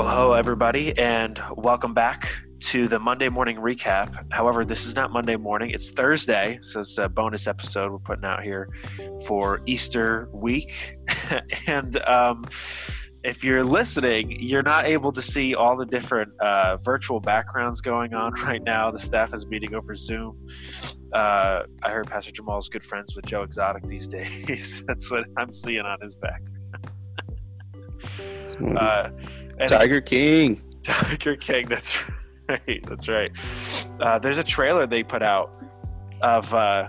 Well, hello, everybody, and welcome back to the Monday morning recap. However, this is not Monday morning, it's Thursday, so it's a bonus episode we're putting out here for Easter week. and um, if you're listening, you're not able to see all the different uh, virtual backgrounds going on right now. The staff is meeting over Zoom. Uh, I heard Pastor Jamal's good friends with Joe Exotic these days. That's what I'm seeing on his back. uh, Tiger King. Tiger King. That's right. That's right. Uh, there's a trailer they put out of uh,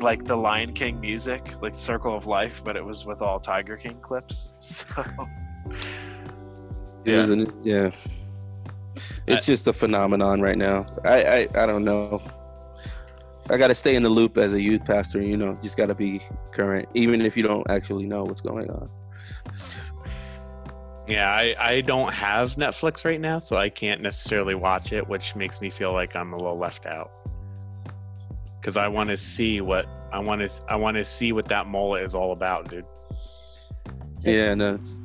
like the Lion King music, like Circle of Life, but it was with all Tiger King clips. So, yeah. Yeah. It's just a phenomenon right now. I, I, I don't know. I got to stay in the loop as a youth pastor. You know, just got to be current, even if you don't actually know what's going on. Yeah, I, I don't have Netflix right now, so I can't necessarily watch it, which makes me feel like I'm a little left out. Because I want to see what I want to I want to see what that mullet is all about, dude. Just, yeah, no. It's...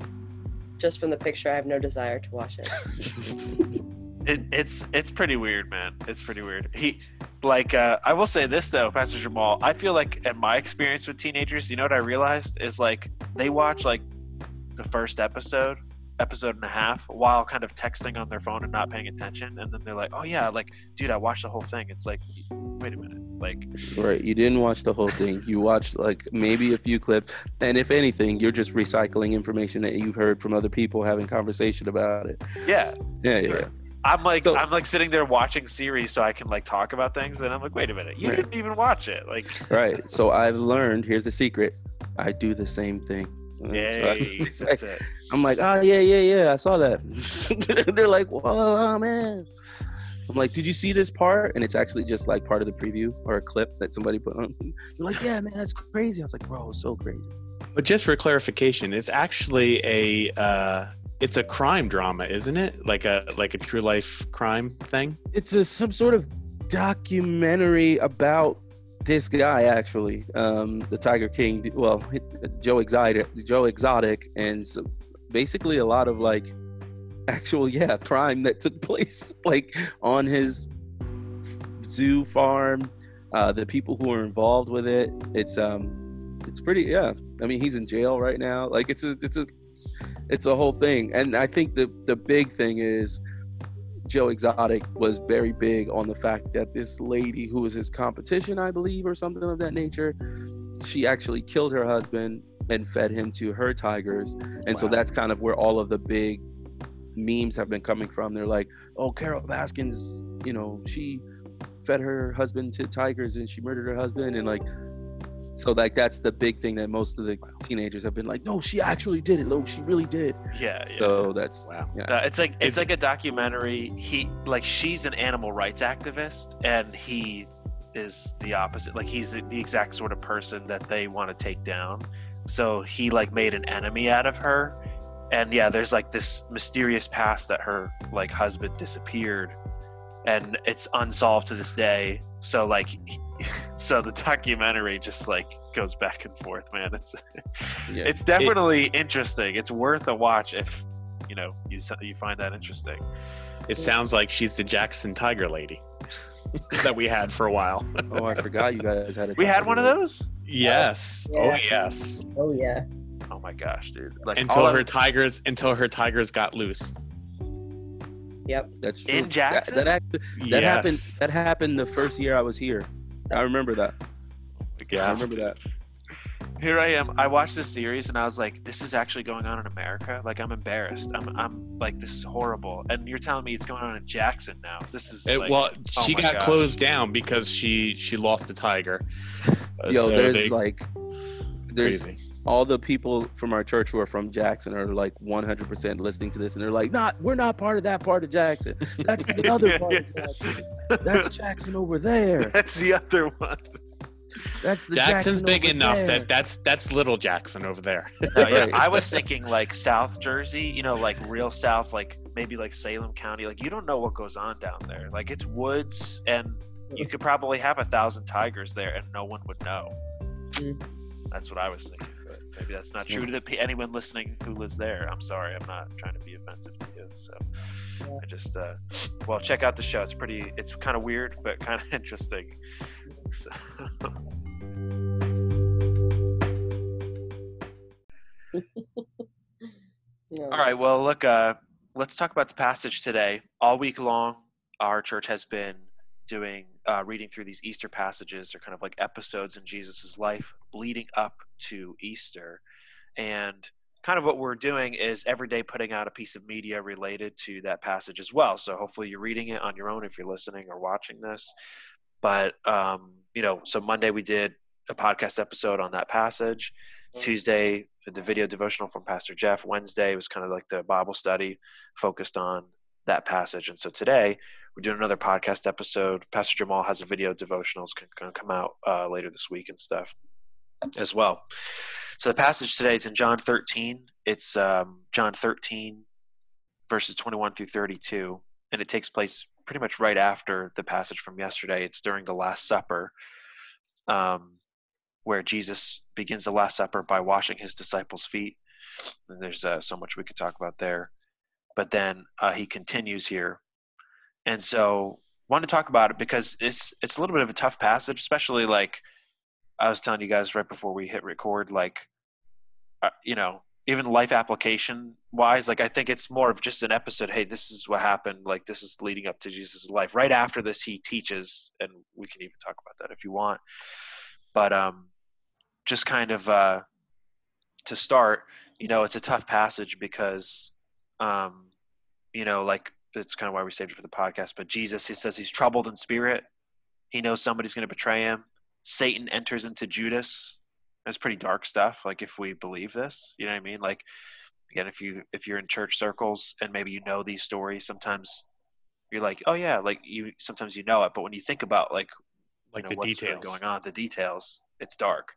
Just from the picture, I have no desire to watch it. it it's it's pretty weird, man. It's pretty weird. He like uh, I will say this though, Pastor Jamal. I feel like in my experience with teenagers, you know what I realized is like they watch like the first episode episode and a half while kind of texting on their phone and not paying attention. And then they're like oh yeah like dude i watched the whole thing. It's like wait a minute like right you didn't watch the whole thing. You watched like maybe a few clips. And if anything you're just recycling information that you've heard from other people having conversation about it. Yeah. Yeah yeah. I'm like so, I'm like sitting there watching series so I can like talk about things. And I'm like wait a minute you right. didn't even watch it like right so I've learned here's the secret I do the same thing. Yay, so I, I'm like, oh yeah, yeah, yeah, I saw that. They're like, whoa, man. I'm like, did you see this part? And it's actually just like part of the preview or a clip that somebody put on. They're like, yeah, man, that's crazy. I was like, bro, it's so crazy. But just for clarification, it's actually a uh, it's a crime drama, isn't it? Like a like a true life crime thing. It's a some sort of documentary about this guy actually, um, the Tiger King. Well, Joe Exotic, Joe Exotic, and so basically a lot of like actual yeah crime that took place like on his zoo farm. Uh, the people who are involved with it. It's um, it's pretty yeah. I mean, he's in jail right now. Like it's a it's a it's a whole thing. And I think the the big thing is Joe Exotic was very big on the fact that this lady who was his competition, I believe, or something of that nature, she actually killed her husband and fed him to her tigers. And wow. so that's kind of where all of the big memes have been coming from. They're like, oh, Carol Baskins, you know, she fed her husband to tigers and she murdered her husband. And like, so like that's the big thing that most of the teenagers have been like, no, she actually did it. No, she really did. Yeah. yeah. So that's wow. Yeah. Uh, it's like it's, it's like a documentary. He like she's an animal rights activist, and he is the opposite. Like he's the exact sort of person that they want to take down. So he like made an enemy out of her. And yeah, there's like this mysterious past that her like husband disappeared and it's unsolved to this day. So like so the documentary just like goes back and forth, man. It's yeah. it's definitely it, interesting. It's worth a watch if you know you you find that interesting. It sounds like she's the Jackson Tiger lady that we had for a while. oh, I forgot you guys had a. We had one of those. Yes. Yeah. Oh yes. Oh yeah. Oh my gosh, dude! Like until her tigers, until her tigers got loose. Yep. That's true. in Jackson. That, that, that yes. happened. That happened the first year I was here. I remember that. Oh yeah, I remember that. Here I am. I watched this series and I was like, "This is actually going on in America." Like, I'm embarrassed. I'm, I'm like, "This is horrible." And you're telling me it's going on in Jackson now. This is it, like, well, oh she got gosh. closed down because she she lost a tiger. Uh, Yo, so there's they, like, there's crazy. all the people from our church who are from Jackson are like 100% listening to this, and they're like, "Not, we're not part of that part of Jackson. That's the other part of Jackson. That's Jackson over there. That's the other one." That's the Jackson's Jackson big enough there. that that's that's little Jackson over there. Uh, yeah, I was thinking like South Jersey, you know, like real South, like maybe like Salem County. Like you don't know what goes on down there. Like it's woods, and you could probably have a thousand tigers there, and no one would know. Mm. That's what I was thinking. maybe that's not true to the, pe- anyone listening who lives there. I'm sorry. I'm not trying to be offensive to you. So I just, uh, well, check out the show. It's pretty, it's kind of weird, but kind of interesting. Yeah. all right. Well, look, uh, let's talk about the passage today. All week long, our church has been doing uh, reading through these Easter passages or kind of like episodes in Jesus's life leading up to Easter. And kind of what we're doing is every day putting out a piece of media related to that passage as well. So hopefully you're reading it on your own if you're listening or watching this. But, um, you know, so Monday we did a podcast episode on that passage. Tuesday, the video devotional from Pastor Jeff. Wednesday was kind of like the Bible study focused on that passage. And so today we're doing another podcast episode. Pastor Jamal has a video devotionals going to come out uh, later this week and stuff as well. So the passage today is in John 13. It's um, John 13, verses 21 through 32, and it takes place pretty much right after the passage from yesterday. It's during the Last Supper, um, where Jesus begins the Last Supper by washing his disciples' feet. And there's uh, so much we could talk about there. But then uh, he continues here. And so want to talk about it because it's it's a little bit of a tough passage, especially like I was telling you guys right before we hit record, like, uh, you know, even life application wise, like I think it's more of just an episode. Hey, this is what happened. Like this is leading up to Jesus' life. Right after this, he teaches, and we can even talk about that if you want. But um, just kind of uh, to start, you know, it's a tough passage because, um, you know, like it's kind of why we saved it for the podcast. But Jesus, he says he's troubled in spirit. He knows somebody's going to betray him. Satan enters into Judas. That's pretty dark stuff. Like if we believe this, you know what I mean? Like again, if you if you're in church circles and maybe you know these stories, sometimes you're like, oh yeah, like you sometimes you know it, but when you think about like Like you know, the what's details. going on, the details, it's dark,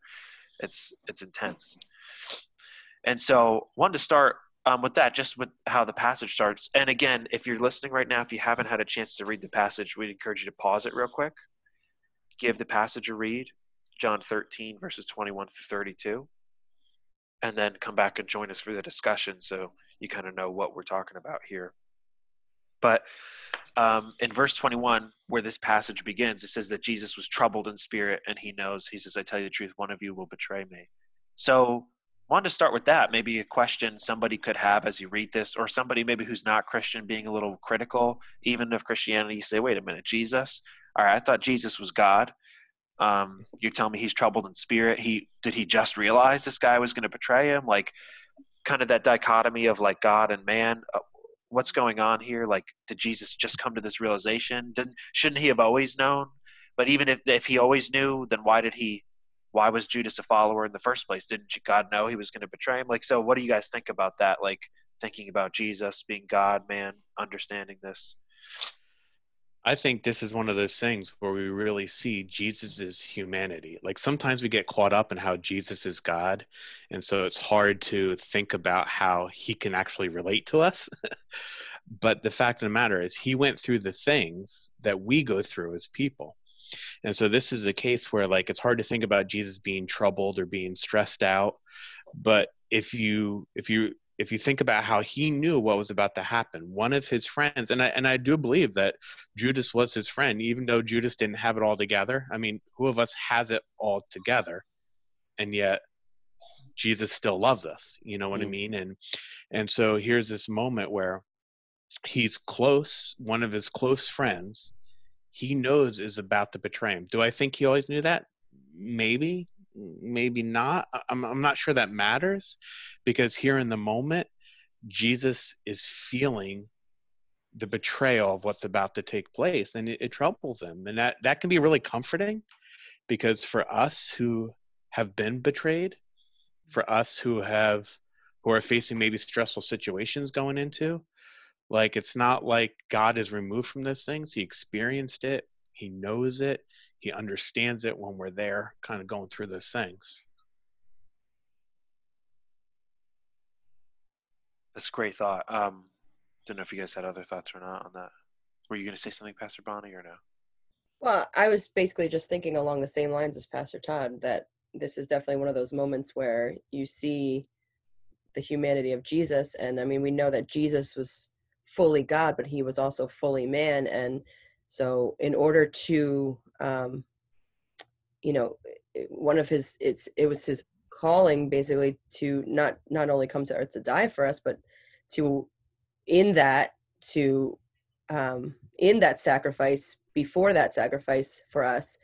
it's it's intense. And so, wanted to start um, with that, just with how the passage starts. And again, if you're listening right now, if you haven't had a chance to read the passage, we'd encourage you to pause it real quick, give the passage a read, John 13 verses 21 through 32, and then come back and join us for the discussion, so you kind of know what we're talking about here. But um, in verse 21, where this passage begins, it says that Jesus was troubled in spirit and he knows, he says, I tell you the truth, one of you will betray me. So, wanted to start with that. Maybe a question somebody could have as you read this, or somebody maybe who's not Christian being a little critical, even of Christianity, say, wait a minute, Jesus? All right, I thought Jesus was God. Um, you're telling me he's troubled in spirit. He did he just realize this guy was going to betray him? Like, kind of that dichotomy of like God and man. Uh, what's going on here? Like, did Jesus just come to this realization? Didn't shouldn't he have always known? But even if if he always knew, then why did he? Why was Judas a follower in the first place? Didn't God know he was going to betray him? Like, so what do you guys think about that? Like, thinking about Jesus being God, man, understanding this. I think this is one of those things where we really see Jesus's humanity. Like sometimes we get caught up in how Jesus is God, and so it's hard to think about how he can actually relate to us. but the fact of the matter is, he went through the things that we go through as people. And so this is a case where like it's hard to think about Jesus being troubled or being stressed out, but if you if you if you think about how he knew what was about to happen, one of his friends, and I and I do believe that Judas was his friend, even though Judas didn't have it all together. I mean, who of us has it all together? And yet Jesus still loves us. You know what I Mm. mean? And and so here's this moment where he's close, one of his close friends, he knows is about to betray him. Do I think he always knew that? Maybe, maybe not. I'm I'm not sure that matters because here in the moment Jesus is feeling the betrayal of what's about to take place and it, it troubles him. And that that can be really comforting because for us who have been betrayed for us who have who are facing maybe stressful situations going into like it's not like god is removed from those things. He experienced it. He knows it he understands it when we're there kind of going through those things That's a great thought. Um, don't know if you guys had other thoughts or not on that. Were you going to say something, Pastor Bonnie, or no? Well, I was basically just thinking along the same lines as Pastor Todd that this is definitely one of those moments where you see the humanity of Jesus. And I mean, we know that Jesus was fully God, but he was also fully man. And so, in order to, um, you know, one of his, it's it was his calling basically to not not only come to earth to die for us, but to in that to um, in that sacrifice before that sacrifice for us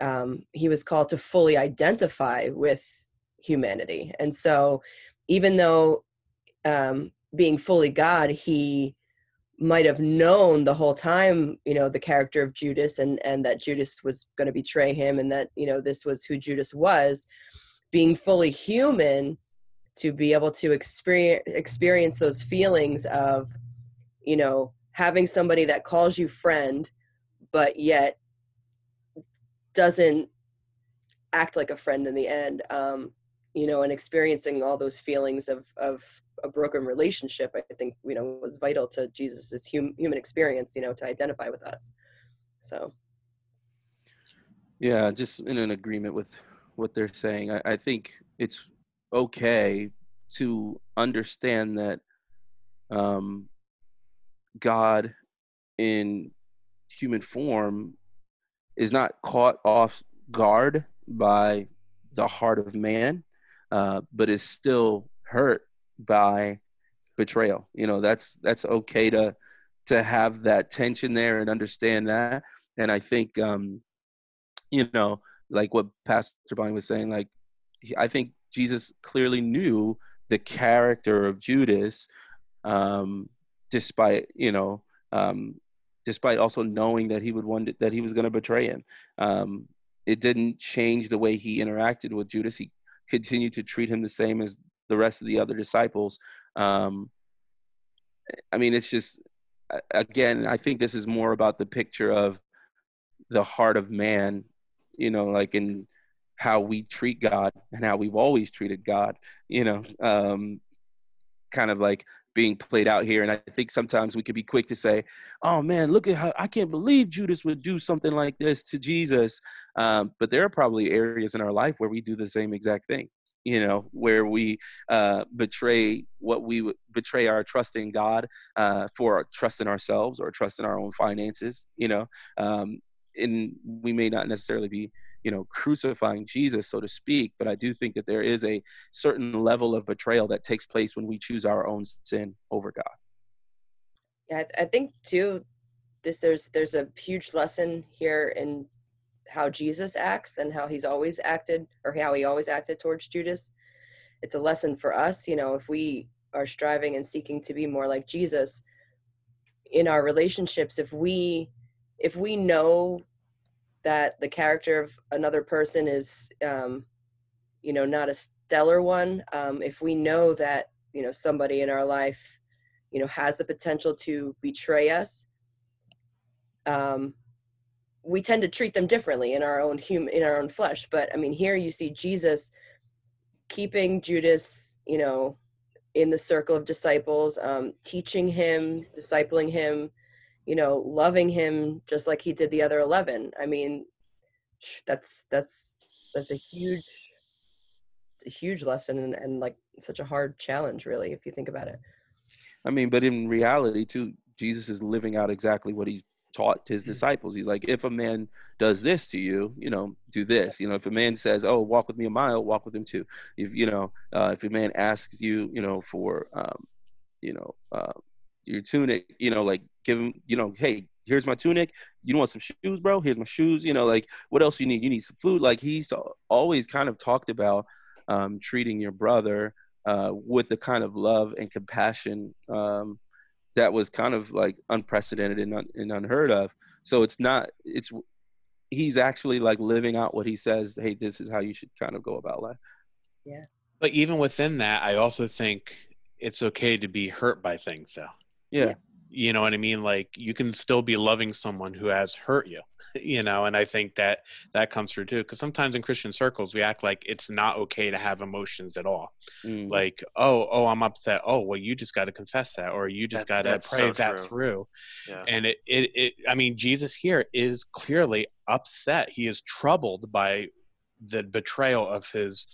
um, he was called to fully identify with humanity. And so even though um, being fully god he might have known the whole time you know the character of judas and and that judas was going to betray him and that you know this was who judas was being fully human to be able to experience experience those feelings of you know having somebody that calls you friend but yet doesn't act like a friend in the end um you know and experiencing all those feelings of of a broken relationship i think you know was vital to jesus's hum, human experience you know to identify with us. So. Yeah just in an agreement with what they're saying i, I think it's okay to understand that um god in human form is not caught off guard by the heart of man, uh, but is still hurt by betrayal. You know, that's that's okay to to have that tension there and understand that. And I think, um, you know, like what Pastor Bonnie was saying, like he, I think Jesus clearly knew the character of Judas, um, despite you know um, despite also knowing that he would one that he was going to betray him. Um, it didn't change the way he interacted with Judas. He continued to treat him the same as the rest of the other disciples. Um, I mean, it's just again, I think this is more about the picture of the heart of man, you know, like in how we treat God and how we've always treated God, you know, um, kind of like being played out here. And I think sometimes we could be quick to say, oh man, look at how I can't believe Judas would do something like this to Jesus. Um, but there are probably areas in our life where we do the same exact thing. You know, where we uh, betray what we betray our trust in God uh, for our trust in ourselves or trust in our own finances. You know, um, and we may not necessarily be you know crucifying jesus so to speak but i do think that there is a certain level of betrayal that takes place when we choose our own sin over god yeah i think too this there's there's a huge lesson here in how jesus acts and how he's always acted or how he always acted towards judas. It's a lesson for us you know if we are striving and seeking to be more like jesus in our relationships if we if we know that the character of another person is um, you know not a stellar one um, if we know that you know somebody in our life you know has the potential to betray us um, we tend to treat them differently in our own human in our own flesh but i mean here you see jesus keeping judas you know in the circle of disciples um, teaching him discipling him you know, loving him just like he did the other 11. I mean, that's, that's, that's a huge, a huge lesson and, and like such a hard challenge, really, if you think about it. I mean, but in reality, too, Jesus is living out exactly what he taught his mm. disciples. He's like, if a man does this to you, you know, do this. You know, if a man says, "Oh, walk with me a mile," walk with him too. If you know, uh, if a man asks you, you know, for, um, you know, uh, your tunic, you know, like give him, you know, hey, here's my tunic. You want some shoes, bro? Here's my shoes. You know, like what else you need? You need some food. Like he's always kind of talked about um, treating your brother uh, with the kind of love and compassion um, that was kind of like unprecedented and, un- and unheard of. So it's not. It's he's actually like living out what he says. Hey, this is how you should kind of go about life. Yeah. But even within that, I also think it's okay to be hurt by things, though yeah you know what i mean? Like you can still be loving someone who has hurt you you know and i think that that comes through too because sometimes in christian circles we act like it's not okay to have emotions at all. Mm. like oh oh i'm upset. Oh well you just got to confess that or you just got to pray so that through. Yeah. and it, it it i mean jesus here is clearly upset. He is troubled by the betrayal of his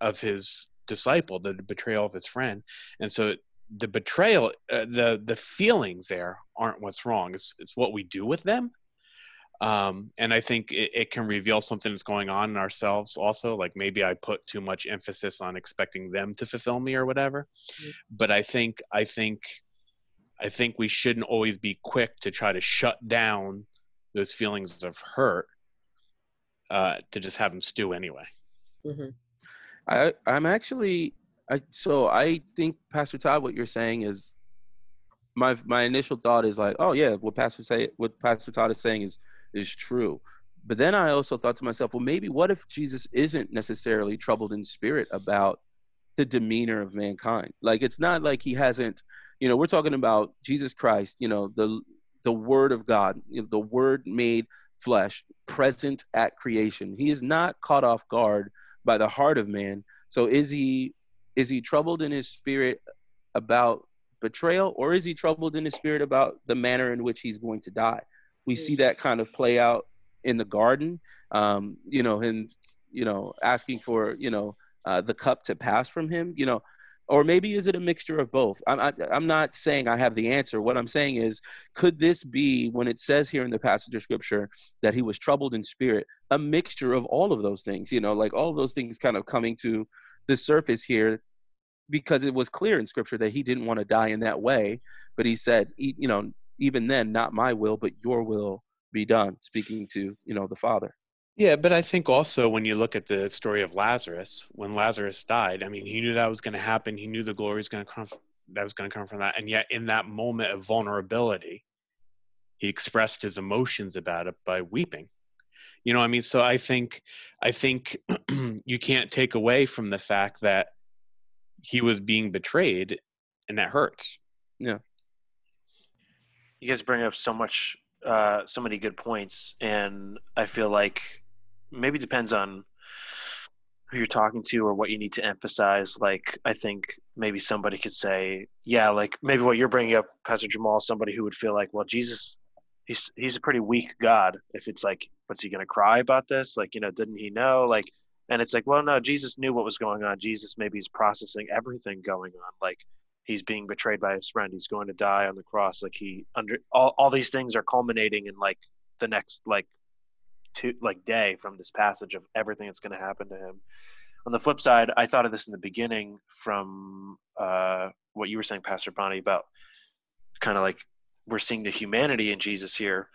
of his disciple, the betrayal of his friend, and so the betrayal, uh, the the feelings there aren't what's wrong. It's it's what we do with them. Um, and I think it, it can reveal something that's going on in ourselves also. Like maybe I put too much emphasis on expecting them to fulfill me or whatever. Mhm. But I think I think I think we shouldn't always be quick to try to shut down those feelings of hurt uh, to just have them stew anyway. hmm I I'm actually I so I think Pastor Todd, what you're saying is my my initial thought is like, oh yeah, what Pastor say what Pastor Todd is saying is is true. But then I also thought to myself, well, maybe what if Jesus isn't necessarily troubled in spirit about the demeanor of mankind? Like it's not like he hasn't, you know, we're talking about Jesus Christ, you know, the the Word of God, the Word made flesh, present at creation. He is not caught off guard by the heart of man. So is he is he troubled in his spirit about betrayal or is he troubled in his spirit about the manner in which he's going to die? We see that kind of play out in the garden, um, you know, and you know, asking for you know uh, the cup to pass from him, you know, or maybe is it a mixture of both? I'm I, I'm not saying I have the answer. What I'm saying is, could this be when it says here in the passage of scripture that he was troubled in spirit, a mixture of all of those things? You know, like all of those things kind of coming to the surface here because it was clear in scripture that he didn't want to die in that way but he said you know even then not my will but your will be done speaking to you know the father Yeah, but I think also when you look at the story of Lazarus, when Lazarus died, I mean, he knew that was going to happen. He knew the glory was going to come. That was going to come from that, and yet in that moment of vulnerability, he expressed his emotions about it by weeping. You know, what I mean, so I think, I think you can't take away from the fact that he was being betrayed, and that hurts. Yeah. You guys bring up so much uh so many good points and i feel like maybe depends on who you're talking to or what you need to emphasize like i think maybe somebody could say yeah like maybe what you're bringing up pastor jamal somebody who would feel like well jesus he's he's a pretty weak god if it's like what's he to cry about this? Like you know didn't he know? Like and it's like well no jesus knew what was going on. Jesus maybe is processing everything going on. Like he's being betrayed by his friend. He's going to die on the cross. Like he under all, all these things are culminating in like the next like two like day from this passage of everything that's going to happen to him. On the flip side i thought of this in the beginning from uh what you were saying pastor bonnie about kind of like we're seeing the humanity in jesus here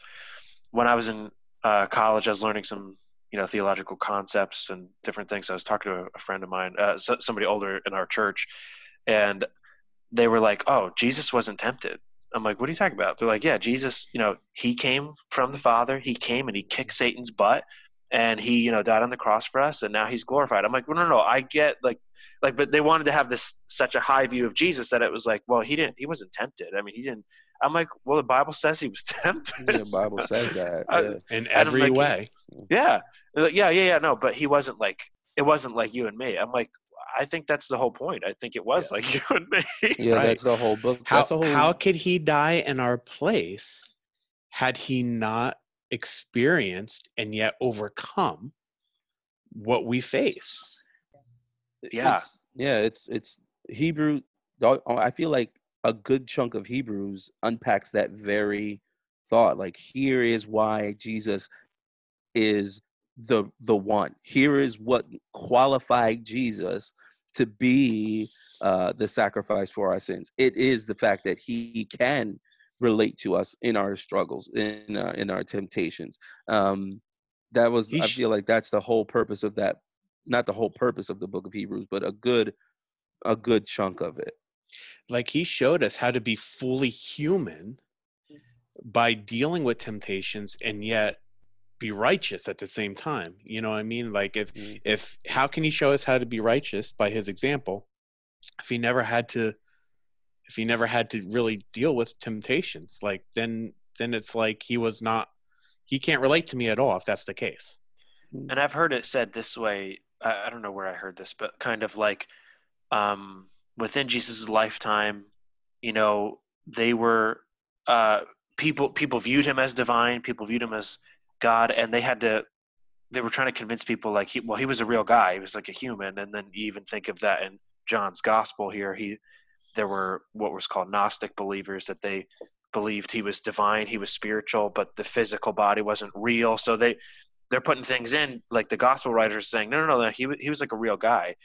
when i was in uh, college i was learning some you know theological concepts and different things i was talking to a, friend of mine uh, somebody older in our church and they were like, "Oh, Jesus wasn't tempted." I'm like, "What are you talking about?" They're like, "Yeah, Jesus, you know, he came from the Father. He came and he kicked Satan's butt, and he, you know, died on the cross for us, and now he's glorified." I'm like, "Well, no, no, I get like, like, but they wanted to have this such a high view of Jesus that it was like, well, he didn't, he wasn't tempted. I mean, he didn't." I'm like, "Well, the Bible says he was tempted." the bible says that yeah. In I'm every like, way. yeah, like, yeah, yeah, yeah. No, but he wasn't like, it wasn't like you and me. I'm like, I think that's the whole point. I think it was Yes. like you and me. yeah Right. that's the whole book How that's the whole how could he die in our place had he not experienced and yet overcome what we face? Yeah. it's, yeah it's it's hebrew oh, i feel like a good chunk of hebrews unpacks that very thought like here is why jesus is the the one. Here is what qualified jesus to be uh the sacrifice for our sins. It is the fact that he can relate to us in our struggles in uh, in our temptations. Um that was i feel like that's the whole purpose of that not the whole purpose of the book of hebrews but a good a good chunk of it Like he showed us how to be fully human by dealing with temptations and yet be righteous at the same time. You know what I mean? Like if Mm. if how can he show us how to be righteous by his example if he never had to if he never had to really deal with temptations like then then it's like he was not he can't relate to me at all if that's the case and I've heard it said this way. I, I don't know where I heard this, but kind of like um, within Jesus' lifetime, you know, they were uh, people. People viewed him as divine. People viewed him as God, and they had to they were trying to convince people like he well he was a real guy he was like a human and then you even think of that in john's gospel here he there were what was called gnostic believers that they believed he was divine he was spiritual but the physical body wasn't real so they they're putting things in like the gospel writers saying no no no he, he was like a real guy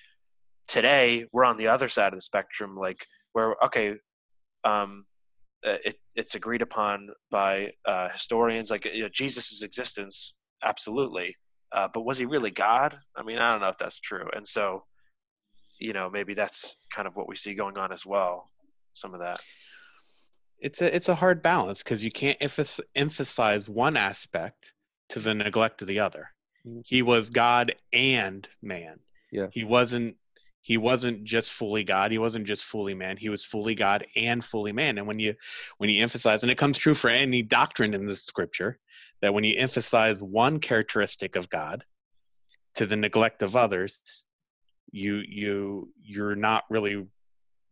today we're on the other side of the spectrum like where okay um uh, it, it's agreed upon by uh, historians like you know, jesus' existence absolutely uh, but was he really God? I mean, I don't know if that's true. And so, you know, maybe that's kind of what we see going on as well. Some of that. It's a it's a hard balance because you can't emphasize one aspect to the neglect of the other. He was God and man. Yeah. He wasn't he wasn't just fully God. He wasn't just fully man. He was fully God and fully man. And when you when you emphasize, and it comes true for any doctrine in the scripture, that when you emphasize one characteristic of God to the neglect of others, you you you're not really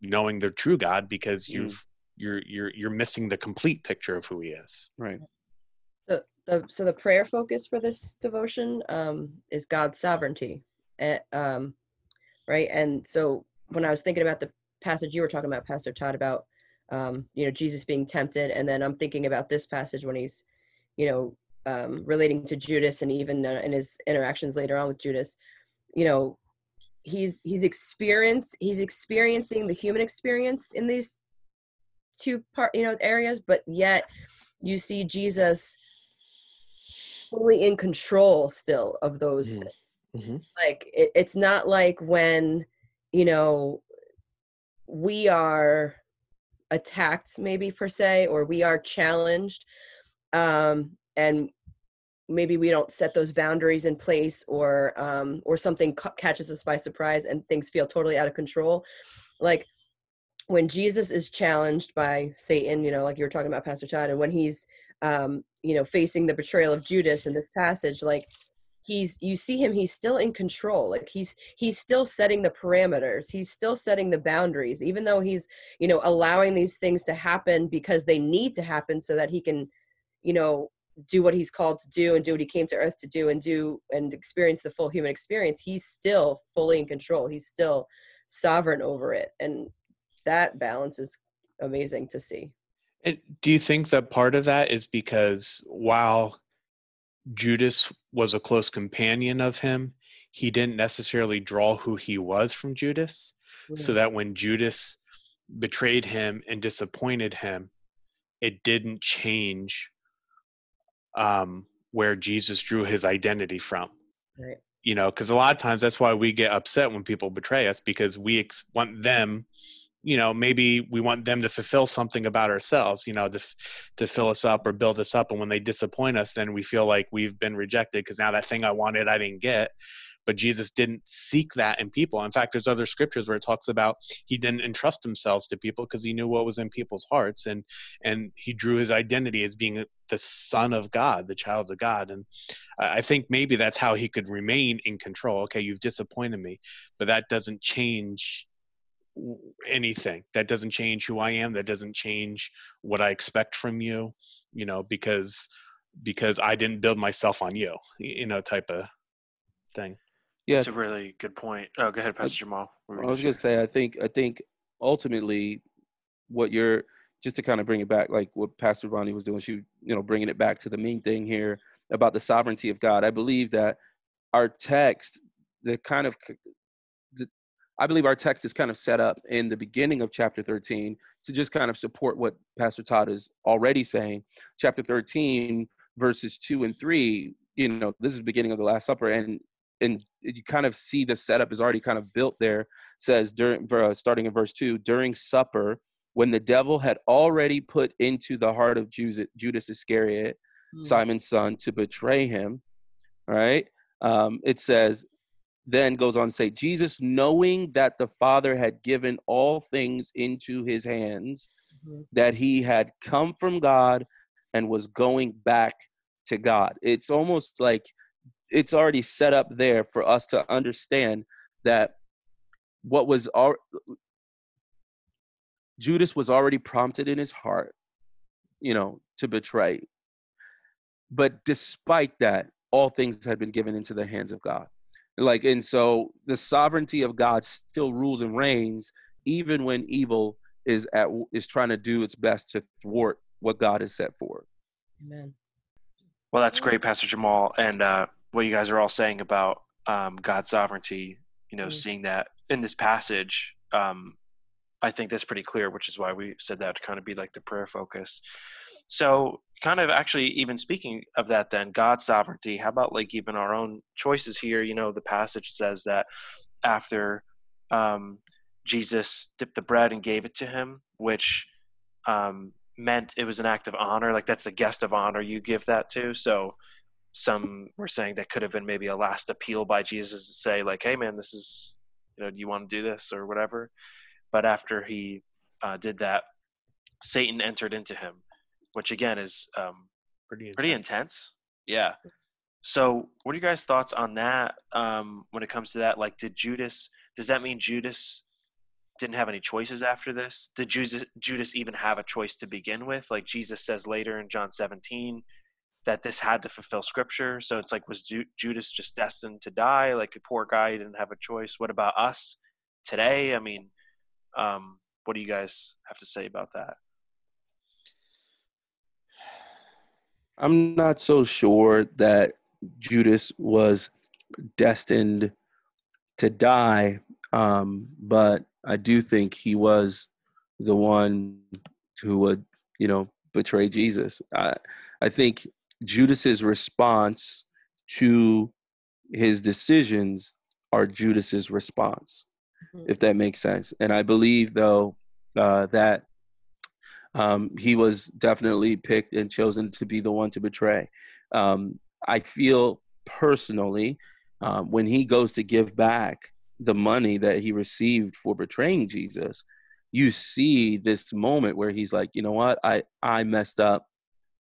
knowing the true God because Mm. you've you're you're you're missing the complete picture of who he is. Right. the, the so the prayer focus for this devotion um, is God's sovereignty, and, um, right? And so when I was thinking about the passage you were talking about, Pastor Todd, about um, you know Jesus being tempted, and then I'm thinking about this passage when he's, you know, um, relating to Judas, and even uh, in his interactions later on with Judas, you know, he's he's experience he's experiencing the human experience in these two part you know areas, but yet you see Jesus fully in control still of those Mhm. Mm-hmm. like it, it's not like when you know we are attacked maybe per se or we are challenged um and maybe we don't set those boundaries in place or um or something ca- catches us by surprise and things feel totally out of control like when jesus is challenged by satan you know like you were talking about pastor todd and when he's um you know facing the betrayal of judas in this passage like he's you see him he's still in control like he's he's still setting the parameters he's still setting the boundaries even though he's you know allowing these things to happen because they need to happen so that he can you know do what he's called to do and do what he came to earth to do and do and experience the full human experience he's still fully in control he's still sovereign over it and that balance is amazing to see. And do you think that part of that is because while Judas was a close companion of him, he didn't necessarily draw who he was from Judas? So that when Judas betrayed him and disappointed him, it didn't change um, where Jesus drew his identity from. Right. You know, because a lot of times that's why we get upset when people betray us because we ex- want them you know maybe we want them to fulfill something about ourselves you know to to fill us up or build us up and when they disappoint us then we feel like we've been rejected because now that thing i wanted i didn't get. But jesus didn't seek that in people. In fact there's other scriptures where it talks about he didn't entrust himself to people because he knew what was in people's hearts and and he drew his identity as being the son of god the child of god. And i think maybe that's how he could remain in control. Okay you've disappointed me but that doesn't change anything that doesn't change who i am that doesn't change what i expect from you you know because because i didn't build myself on you you know type of thing Yeah. That's a really good point. Oh, go ahead, Pastor Jamal. I was gonna gonna say, I think, I think ultimately, what you're just to kind of bring it back, like what Pastor Ronnie was doing, she, you know, bringing it back to the main thing here about the sovereignty of God. I believe that our text, the kind of, c- the, I believe our text is kind of set up in the beginning of chapter 13 to just kind of support what Pastor Todd is already saying. Chapter 13, verses two and three, you know, this is the beginning of the Last Supper, and and you kind of see the setup is already kind of built there. Says during uh, starting in verse 2 during supper when the devil had already put into the heart of judas, judas iscariot simon's son to betray him right? Um, it says then goes on to say jesus knowing that the father had given all things into his hands Mhm. that he had come from god and was going back to god it's almost like it's already set up there for us to understand that what was al- Judas was already prompted in his heart, you know, to betray. But despite that, all things had been given into the hands of God. Like, and so the sovereignty of God still rules and reigns, even when evil is at is trying to do its best to thwart what God has set forward. Amen. Well, that's great, Pastor Jamal, and uh, what you guys are all saying about um, God's sovereignty. You know, Mm. seeing that in this passage, um, I think that's pretty clear, which is why we said that to kind of be like the prayer focus. So, kind of actually, even speaking of that, then God's sovereignty. How about like even our own choices here? You know, the passage says that after um, Jesus dipped the bread and gave it to him, which um, meant it was an act of honor. Like that's a guest of honor you give that to. So some were saying that could have been maybe a last appeal by Jesus to say like, "Hey, man, this is you know, do you want to do this or whatever?" But after he uh, did that, Satan entered into him, which again is um, Pretty intense. pretty intense. Yeah. So, what are you guys' thoughts on that? Um, when it comes to that, like, did Judas? Does that mean Judas didn't have any choices after this? Did Judas, Judas even have a choice to begin with? Like Jesus says later in John 17 that this had to fulfill Scripture. So it's like, was Ju- Judas just destined to die? Like a poor guy didn't have a choice. What about us today? I mean, um, what do you guys have to say about that? I'm not so sure that Judas was destined to die, um, but I do think he was the one who would, you know, betray Jesus. I, I think Judas's response to his decisions are Judas's response, Mhm. if that makes sense. And I believe, though, uh, that um, he was definitely picked and chosen to be the one to betray. Um, I feel personally, uh, when he goes to give back the money that he received for betraying Jesus, you see this moment where he's like, you know what, I I messed up,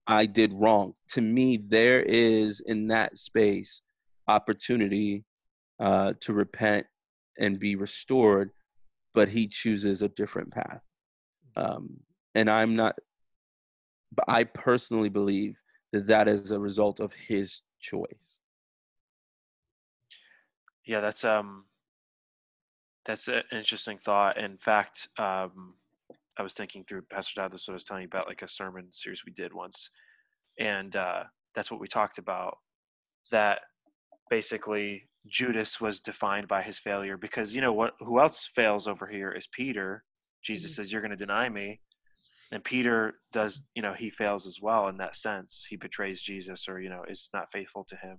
I did wrong. To me, there is in that space opportunity uh, to repent and be restored, but he chooses a different path. Um, and I'm not, but I personally believe that that is a result of his choice. Yeah, that's um that's an interesting thought. In fact, um I was thinking through Pastor Todd, this what I was telling you about like a sermon series we did once. And uh that's what we talked about. That basically Judas was defined by his failure because you know what who else fails over here is Peter. Jesus Mhm. says, You're gonna deny me. And Peter does, you know, he fails as well in that sense. He betrays Jesus or, you know, is not faithful to him.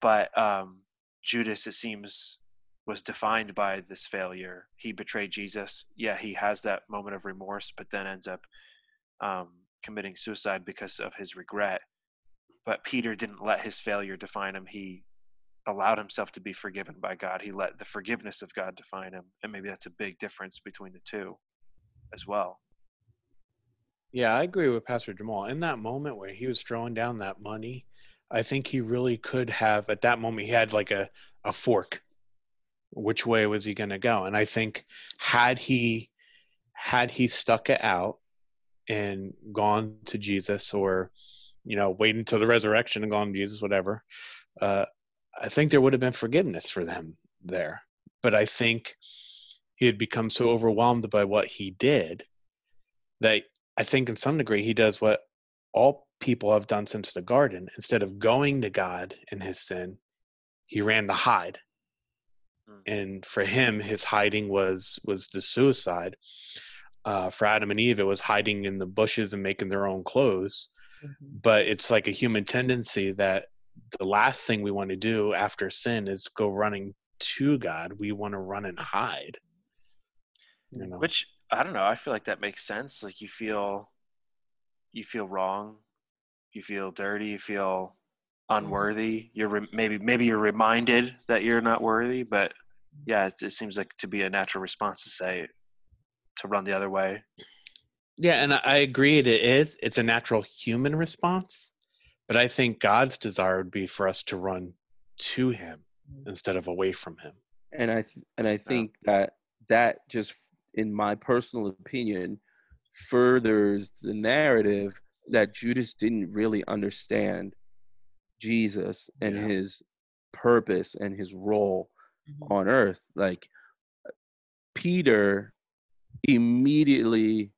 But um Judas, it seems, was defined by this failure. He betrayed Jesus. Yeah, he has that moment of remorse, but then ends up um, committing suicide because of his regret. But Peter didn't let his failure define him. He allowed himself to be forgiven by God. He let the forgiveness of God define him. And maybe that's a big difference between the two as well. Yeah, I agree with Pastor Jamal. In that moment where he was throwing down that money, I think he really could have, at that moment, he had like a, a fork. Which way was he going to go? And I think had he had he stuck it out and gone to Jesus or, you know, waited until the resurrection and gone to Jesus, whatever, uh, I think there would have been forgiveness for them there. But I think he had become so overwhelmed by what he did that I think in some degree he does what all people have done since the garden. Instead of going to God in his sin, he ran to hide. Mm. And for him, his hiding was was the suicide. Uh, for Adam and Eve, it was hiding in the bushes and making their own clothes. Mhm. But it's like a human tendency that the last thing we want to do after sin is go running to God. We want to run and hide. You know? Which I don't know. I feel like that makes sense. Like you feel, you feel wrong, you feel dirty, you feel mm-hmm. unworthy. You're re- maybe maybe you're reminded that you're not worthy, but mm-hmm. yeah, it, it seems like to be a natural response to say to run the other way. Yeah, and I I agree it is. It's a natural human response, but I think God's desire would be for us to run to him mm. instead of away from him. and I th- and I think that that just, in my personal opinion, furthers the narrative that Judas didn't really understand Jesus and Yeah. his purpose and his role Mhm. on earth. Like Peter immediately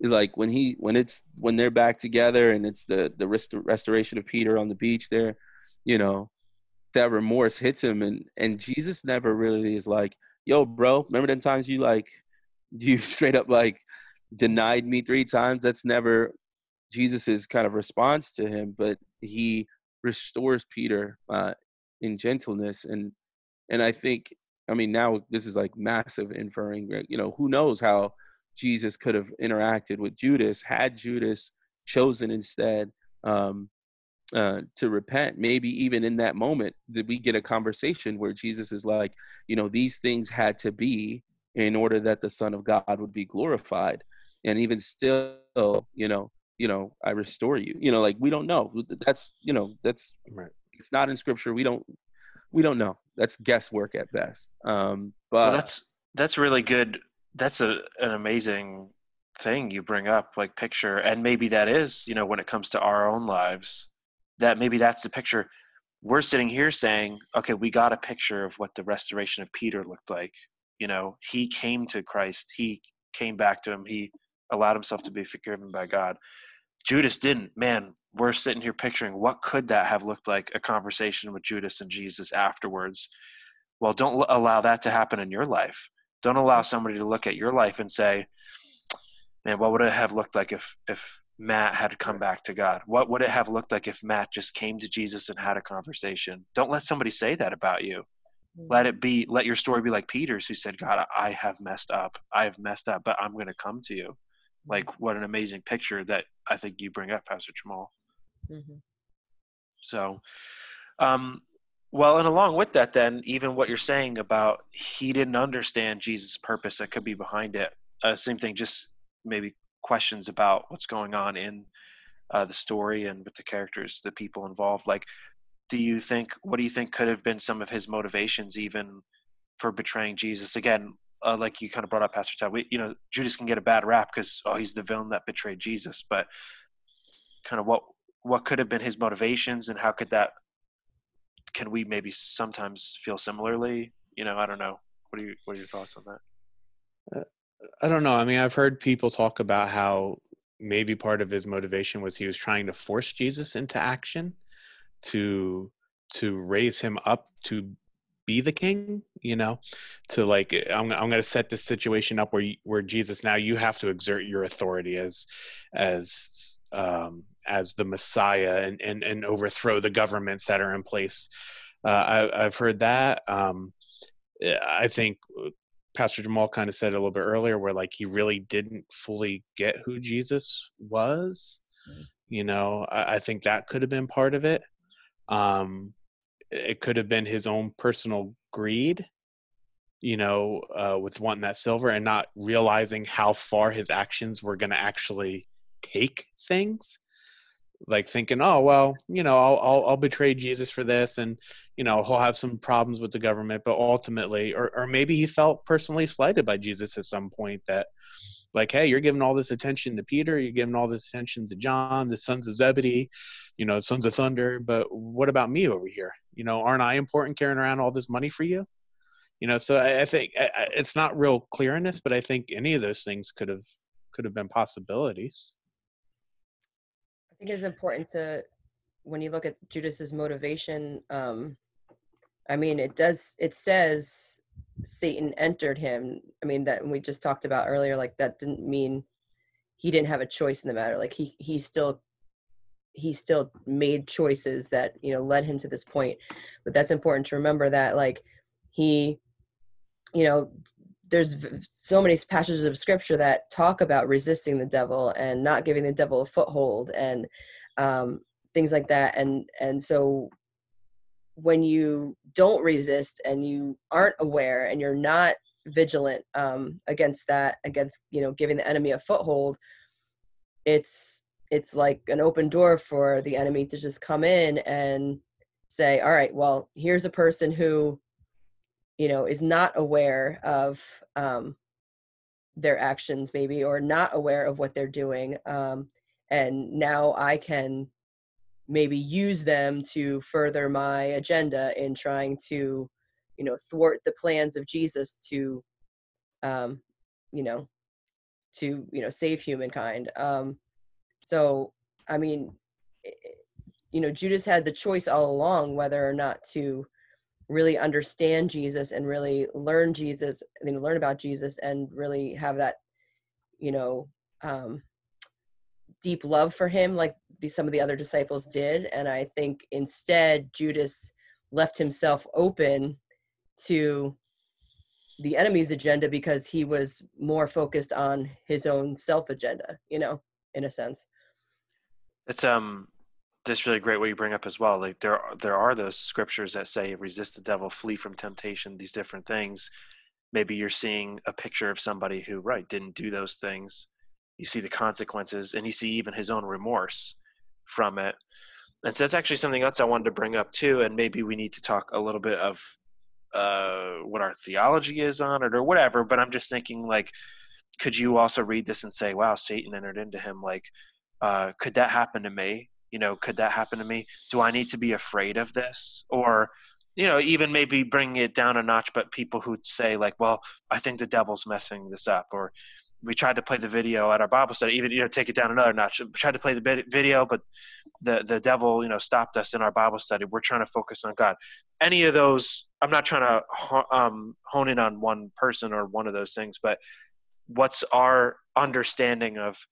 like when he when it's when they're back together and it's the the rest, restoration of Peter on the beach there, you know, that remorse hits him and and Jesus never really is like, "Yo, bro, remember them times you like you straight up like denied me 3 times?" That's never Jesus's kind of response to him, but he restores Peter uh in gentleness and and I think I mean now this is like massive inferring, you know, who knows how Jesus could have interacted with Judas had Judas chosen instead um, uh, to repent. Maybe even in that moment, that we get a conversation where Jesus is like, you know, these things had to be in order that the Son of God would be glorified, and even still, you know, you know, I restore you. You know, like we don't know. That's you know, that's Right. it's not in Scripture. We don't we don't know. That's guesswork at best. Um, but well, that's that's really good. That's a an amazing thing you bring up, like picture, and maybe that is, you know, when it comes to our own lives, that maybe that's the picture. We're sitting here saying, okay, we got a picture of what the restoration of Peter looked like. You know, he came to Christ, he came back to him, he allowed himself to be forgiven by God. Judas didn't. Man, we're sitting here picturing what could that have looked like a conversation with Judas and Jesus afterwards. Well, don't l- allow that to happen in your life. Don't allow mm. somebody to look at your life and say, "Man, what would it have looked like if if Matt had come back to God? What would it have looked like if Matt just came to Jesus and had a conversation?" Don't let somebody say that about you. Let it be. Let your story be like Peter's, who said, "God, I have messed up. I have messed up, but I'm going to come to you." Like, what an amazing picture that I think you bring up, Pastor Jamal. Mhm. So, um, well, and along with that, then, even what you're saying about he didn't understand Jesus' purpose that could be behind it. Uh, same thing, just maybe questions about what's going on in uh, the story and with the characters, the people involved. Like, do you think, what do you think could have been some of his motivations even for betraying Jesus? Again, uh, like you kind of brought up, Pastor Todd, we, you know, Judas can get a bad rap because, oh, he's the villain that betrayed Jesus. But kind of what what could have been his motivations and how could that can we maybe sometimes feel similarly you know i don't know what are you what are your thoughts on that I don't know. I mean, I've heard people talk about how maybe part of his motivation was he was trying to force Jesus into action to to raise him up to be the king, you know, to like I'm I'm going to set this situation up where you, where Jesus now you have to exert your authority as as um as the Messiah and and and overthrow the governments that are in place. Uh, I, I've heard that. Um, I think Pastor Jamal kind of said a little bit earlier, where like he really didn't fully get who Jesus was. Mm. You know, I, I think that could have been part of it. Um, it could have been his own personal greed, you know, uh, with wanting that silver and not realizing how far his actions were going to actually take things. Like thinking, oh well, you know, I'll, I'll I'll betray Jesus for this, and you know he'll have some problems with the government, but ultimately, or or maybe he felt personally slighted by Jesus at some point that, like, hey, you're giving all this attention to Peter, you're giving all this attention to John, the sons of Zebedee, you know, sons of thunder, but what about me over here? You know, aren't I important carrying around all this money for you? You know, so I, I think I, I- it's not real clear in this, but I think any of those things could have could have been possibilities. I think it's important to when you look at Judas's motivation. Um, I mean, it does. It says Satan entered him. I mean, that we just talked about earlier. Like that didn't mean he didn't have a choice in the matter. Like he he still he still made choices that you know led him to this point. But that's important to remember that like he, you know, there's v- so many passages of scripture that talk about resisting the devil and not giving the devil a foothold and um, things like that and and so when you don't resist and you aren't aware and you're not vigilant um, against that against you know giving the enemy a foothold it's it's like an open door for the enemy to just come in and say all right well here's a person who you know is not aware of um, their actions maybe or not aware of what they're doing um, and now i can maybe use them to further my agenda in trying to you know thwart the plans of jesus to um you know to you know save humankind. Um so i mean eh, you know judas had the choice all along whether or not to really understand jesus and really learn jesus you know learn about jesus and really have that you know um deep love for him like the, some of the other disciples did. And i think instead judas left himself open to the enemy's agenda because he was more focused on his own self agenda you know in a sense It's um that's really great what you bring up as well. Like there there are those scriptures that say resist the devil, flee from temptation, these different things. Maybe you're seeing a picture of somebody who right didn't do those things. You see the consequences and you see even his own remorse from it. And so that's actually something else I wanted to bring up too and maybe we need to talk a little bit of uh what our theology is on it or whatever, but I'm just thinking like could you also read this and say, wow, Satan entered into him like uh could that happen to me? you know could that happen to me? Do i need to be afraid of this? Or you know even maybe bring it down a notch but people who say like well i think the devil's messing this up or we tried to play the video at our bible study even you know take it down another notch. We tried to play the video but the the devil you know stopped us in our bible study. We're trying to focus on god. Any of those i'm not trying to um, hone in on one person or one of those things but what's our understanding of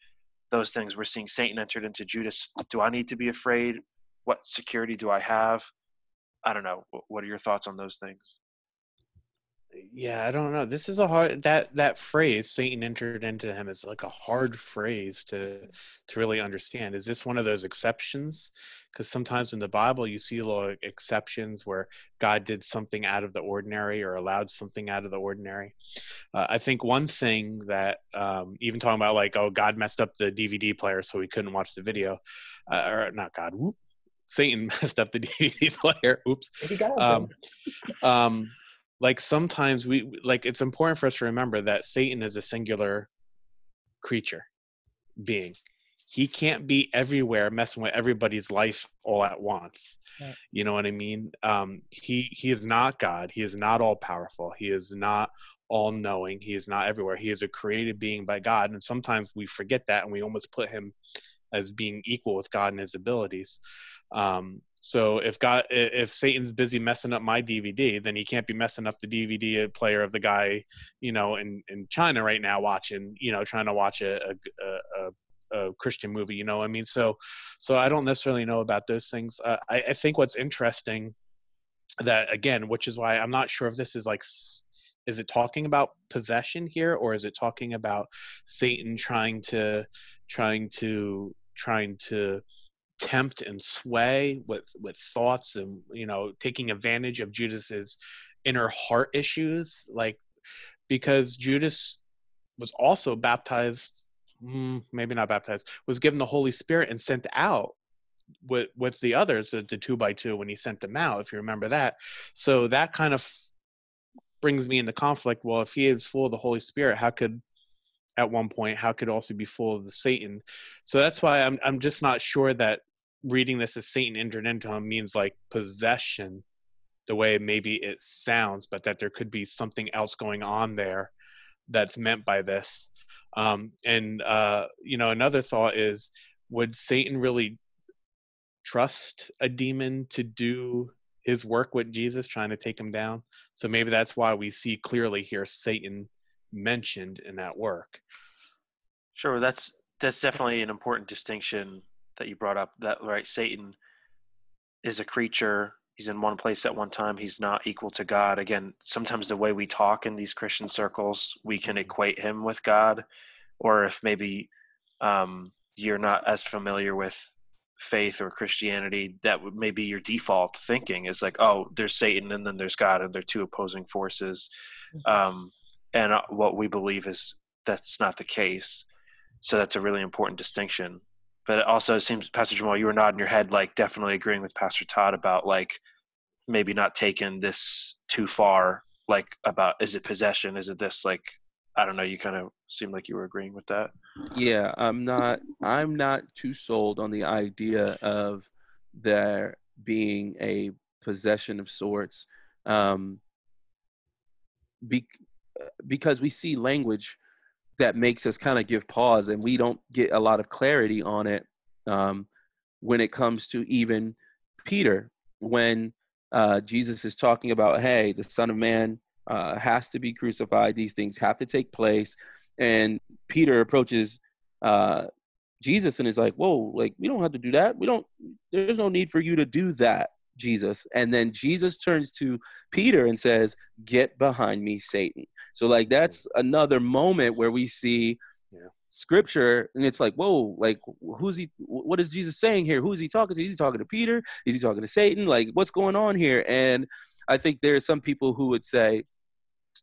those things. We're seeing Satan entered into Judas. Do I need to be afraid? What security do I have? I don't know. What are your thoughts on those things? Yeah, I don't know. This is a hard that that phrase Satan entered into him is like a hard phrase to to really understand. Is this one of those exceptions? Because sometimes in the Bible you see little exceptions where God did something out of the ordinary or allowed something out of the ordinary. Uh, I think one thing that um, even talking about like oh God messed up the DVD player so we couldn't watch the video, uh, or not God. Whoop, Satan messed up the DVD player. Oops. He Um, um, like sometimes we like it's important for us to remember that satan is a singular creature being. He can't be everywhere messing with everybody's life all at once. Right. you know what i mean? Um he he is not god. He is not all powerful he is not all knowing he is not everywhere. He is a created being by god and sometimes we forget that and we almost put him as being equal with god in his abilities. Um so if God, if Satan's busy messing up my DVD, then he can't be messing up the DVD player of the guy, you know, in in China right now watching, you know, trying to watch a a, a, a Christian movie. You know, I mean, so so I don't necessarily know about those things. Uh, I, I think what's interesting that again, which is why I'm not sure if this is like is it talking about possession here or is it talking about satan trying to trying to trying to tempt and sway with with thoughts and you know taking advantage of judas's inner heart issues like because judas was also baptized mm, maybe not baptized was given the holy spirit and sent out with with the others the, the two by two when he sent them out if you remember that. So that kind of brings me into conflict. Well if he is full of the holy spirit how could at one point how could also be full of the satan? So that's why i'm i'm just not sure that reading this as Satan entered into him means like possession, the way maybe it sounds, but that there could be something else going on there that's meant by this. Um, and uh, you know, another thought is, would Satan really trust a demon to do his work with Jesus, trying to take him down? So maybe that's why we see clearly here Satan mentioned in that work. Sure, that's that's definitely an important distinction that you brought up that right satan is a creature. He's in one place at one time. He's not equal to god. Again sometimes the way we talk in these christian circles we can mm-hmm. equate him with god. Or if maybe um, you're not as familiar with faith or christianity that would maybe your default thinking is like oh there's satan and then there's god and they're two opposing forces. Mm-hmm. um, and uh, what we believe is that's not the case. So that's a really important distinction but it also seems pastor jamal you were nodding your head like definitely agreeing with pastor todd about like maybe not taking this too far like about is it possession? Is it this? Like i don't know you kind of seemed like you were agreeing with that. Yeah i'm not i'm not too sold on the idea of there being a possession of sorts um, be, because we see language that makes us kind of give pause and we don't get a lot of clarity on it um, when it comes to even peter when uh, jesus is talking about hey the son of man uh, has to be crucified these things have to take place and peter approaches uh, jesus and is like whoa like we don't have to do that. We don't there's no need for you to do that Jesus. And then Jesus turns to Peter and says, Get behind me, Satan. So, like, that's another moment where we see Yeah. scripture and it's like, Whoa, like, who's he? What is Jesus saying here? Who is he talking to? Is he talking to Peter? Is he talking to Satan? Like, what's going on here? And I think there are some people who would say,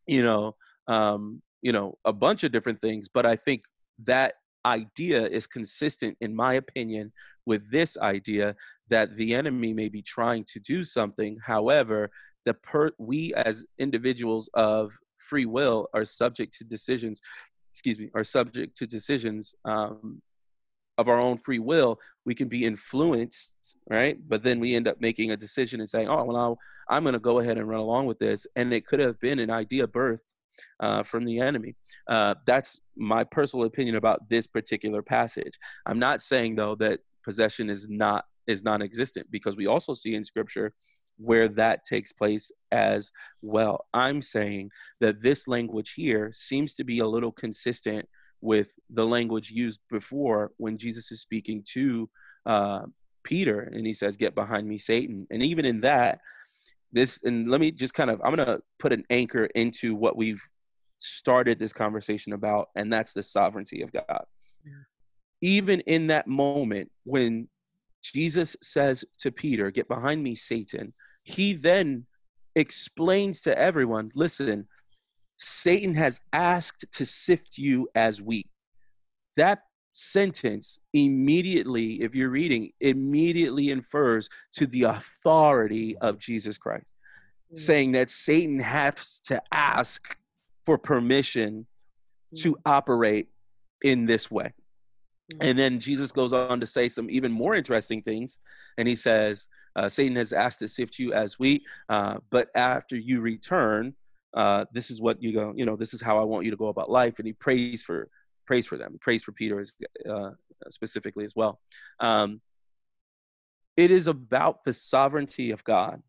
you know, um, you know, a bunch of different things, but I think that idea is consistent, in my opinion, with this idea that the enemy may be trying to do something. However, the per we as individuals of free will are subject to decisions. Excuse me, are subject to decisions um, of our own free will. We can be influenced, right? But then we end up making a decision and saying, "Oh, well, I'll, I'm going to go ahead and run along with this," and it could have been an idea birthed uh, from the enemy. Uh, that's my personal opinion about this particular passage. I'm not saying though that possession is not is non-existent because we also see in scripture where that takes place as well. I'm saying that this language here seems to be a little consistent with the language used before when Jesus is speaking to uh, Peter and he says, Get behind me, Satan. And even in that, this, and let me just kind of, I'm going to put an anchor into what we've started this conversation about, and that's the sovereignty of God. Even in that moment when Jesus says to Peter, Get behind me, Satan, he then explains to everyone listen, Satan has asked to sift you as wheat. That sentence immediately, if you're reading, immediately infers to the authority of Jesus Christ, Mm. saying that Satan has to ask for permission to operate in this way. And then Jesus goes on to say some even more interesting things. And he says, uh, Satan has asked to sift you as wheat, uh, but after you return, uh, this is what you go, you know, this is how I want you to go about life. And he prays for prays for them, prays for Peter as, uh, specifically as well. Um, it is about the sovereignty of God,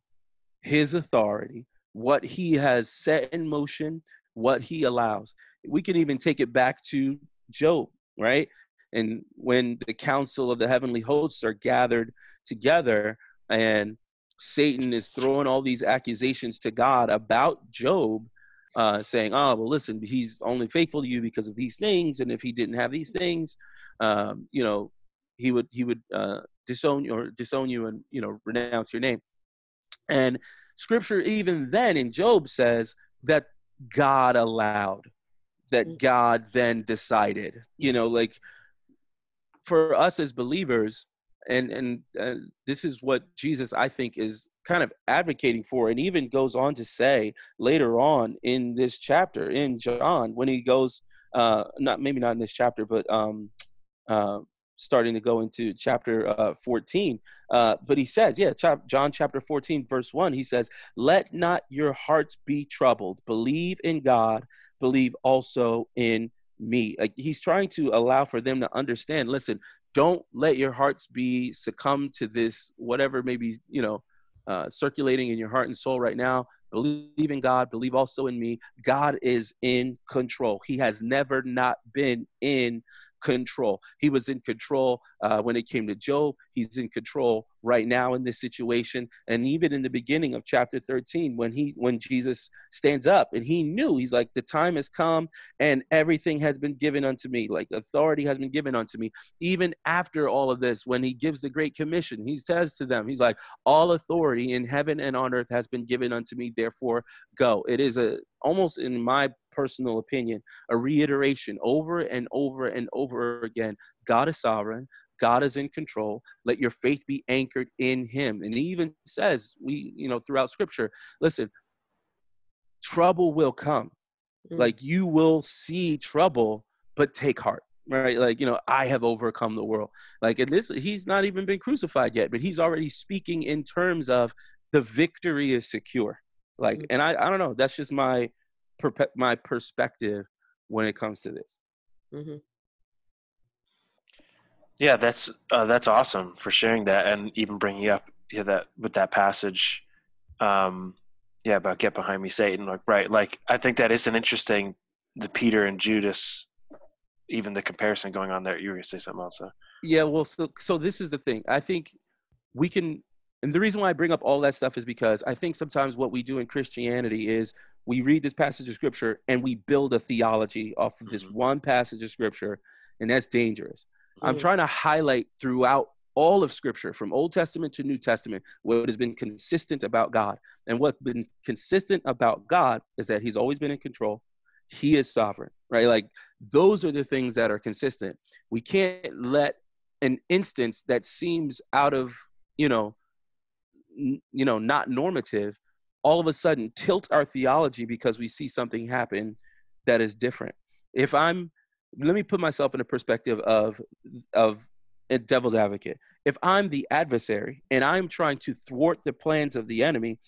his authority, what he has set in motion, what he allows. We can even take it back to Job, right? And when the council of the heavenly hosts are gathered together and satan is throwing all these accusations to god about job uh, saying oh well listen he's only faithful to you because of these things and if he didn't have these things um, you know he would he would uh, disown you or disown you and you know renounce your name and scripture even then in job says that god allowed that Mm. god then decided you know like for us as believers and and uh, this is what jesus i think is kind of advocating for and even goes on to say later on in this chapter in john when he goes uh not maybe not in this chapter but um uh starting to go into chapter uh 14 uh but he says yeah chap- john chapter 14 verse 1 he says let not your hearts be troubled. Believe in god. Believe also in me like he's trying to allow for them to understand listen don't let your hearts be succumb to this whatever maybe you know uh, circulating in your heart and soul right now. Believe in god believe also in me. God is in control. He has never not been in control. He was in control uh, when it came to job. He's in control right now in this situation and even in the beginning of chapter 13 when he when jesus stands up and he knew he's like the time has come and everything has been given unto me like authority has been given unto me. Even after all of this when he gives the great commission he says to them he's like all authority in heaven and on earth has been given unto me therefore go. It is a almost in my personal opinion a reiteration over and over and over again god is sovereign god is in control let your faith be anchored in him and he even says we you know throughout scripture listen trouble will come Mm. like you will see trouble but take heart right? Like, you know, I have overcome the world. Like, and this, he's not even been crucified yet, but he's already speaking in terms of the victory is secure. Like, Mhm. and I, I don't know, that's just my, my perspective when it comes to this. hmm Yeah, that's uh, that's awesome for sharing that and even bringing up yeah that with that passage, um, yeah about get behind me, Satan. Like right, like I think that is an interesting the Peter and Judas, even the comparison going on there. You were gonna say something else. huh? Yeah, well, so so this is the thing. I think we can, and the reason why I bring up all that stuff is because I think sometimes what we do in Christianity is we read this passage of scripture and we build a theology off of this Mhm. one passage of scripture, and that's dangerous. I'm trying to highlight throughout all of scripture from Old Testament to New Testament what has been consistent about God. And what's been consistent about God is that he's always been in control. He is sovereign, right? Like those are the things that are consistent. We can't let an instance that seems out of, you know, n- you know, not normative, all of a sudden tilt our theology because we see something happen that is different. If I'm let me put myself in a perspective of of a devil's advocate. If I'm the adversary and I'm trying to thwart the plans of the enemy,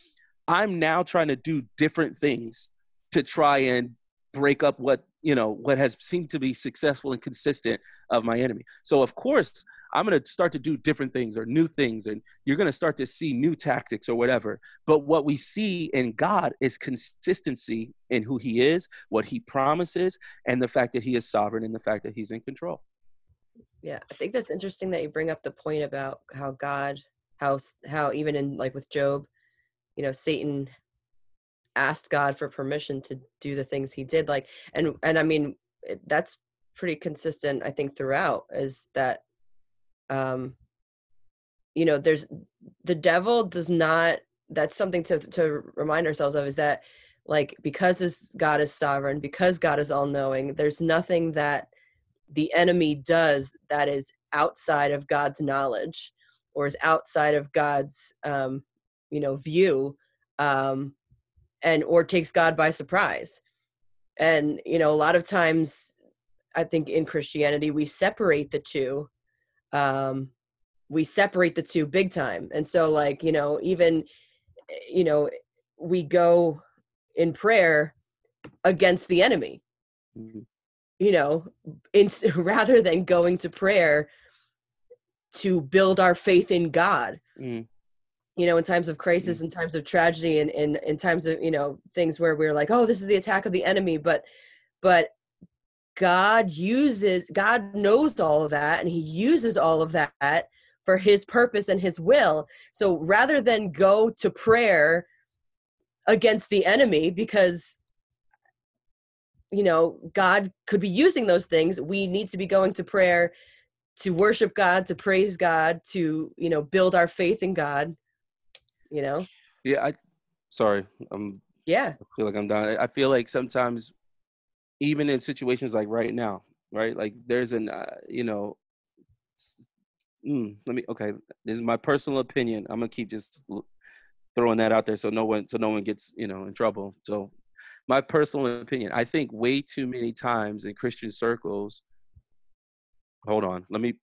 I'm now trying to do different things to try and break up what you know what has seemed to be successful and consistent of my enemy. So of course I'm going to start to do different things or new things, and you're going to start to see new tactics or whatever. But what we see in God is consistency in who He is, what He promises, and the fact that He is sovereign and the fact that He's in control. Yeah, I think that's interesting that you bring up the point about how God, how how even in like with Job, you know, Satan asked God for permission to do the things he did. Like, and and I mean, that's pretty consistent. I think throughout is that, um, you know, there's the devil does not. That's something to to remind ourselves of is that like because this God is sovereign, because God is all knowing, there's nothing that the enemy does that is outside of God's knowledge or is outside of God's um, you know view um, and or takes God by surprise. And you know a lot of times I think in Christianity we separate the two um, we separate the two big time. And so like, you know, even eh, you know we go in prayer against the enemy Mhm. you know in, rather than going to prayer to build our faith in god Mm. you know in times of crisis in times of tragedy and in, in times of you know things where we're like oh this is the attack of the enemy but but god uses god knows all of that and he uses all of that for his purpose and his will so rather than go to prayer against the enemy because you know god could be using those things we need to be going to prayer to worship god to praise god to you know build our faith in god you know Yeah, I. Sorry, I'm yeah I feel like I'm done. I feel like sometimes, even in situations like right now, right? Like there's an, uh, you know, mm, let me. Okay, this is my personal opinion. I'm gonna keep just throwing that out there so no one, so no one gets, you know, in trouble. So, my personal opinion. I think way too many times in Christian circles. Hold on, let me.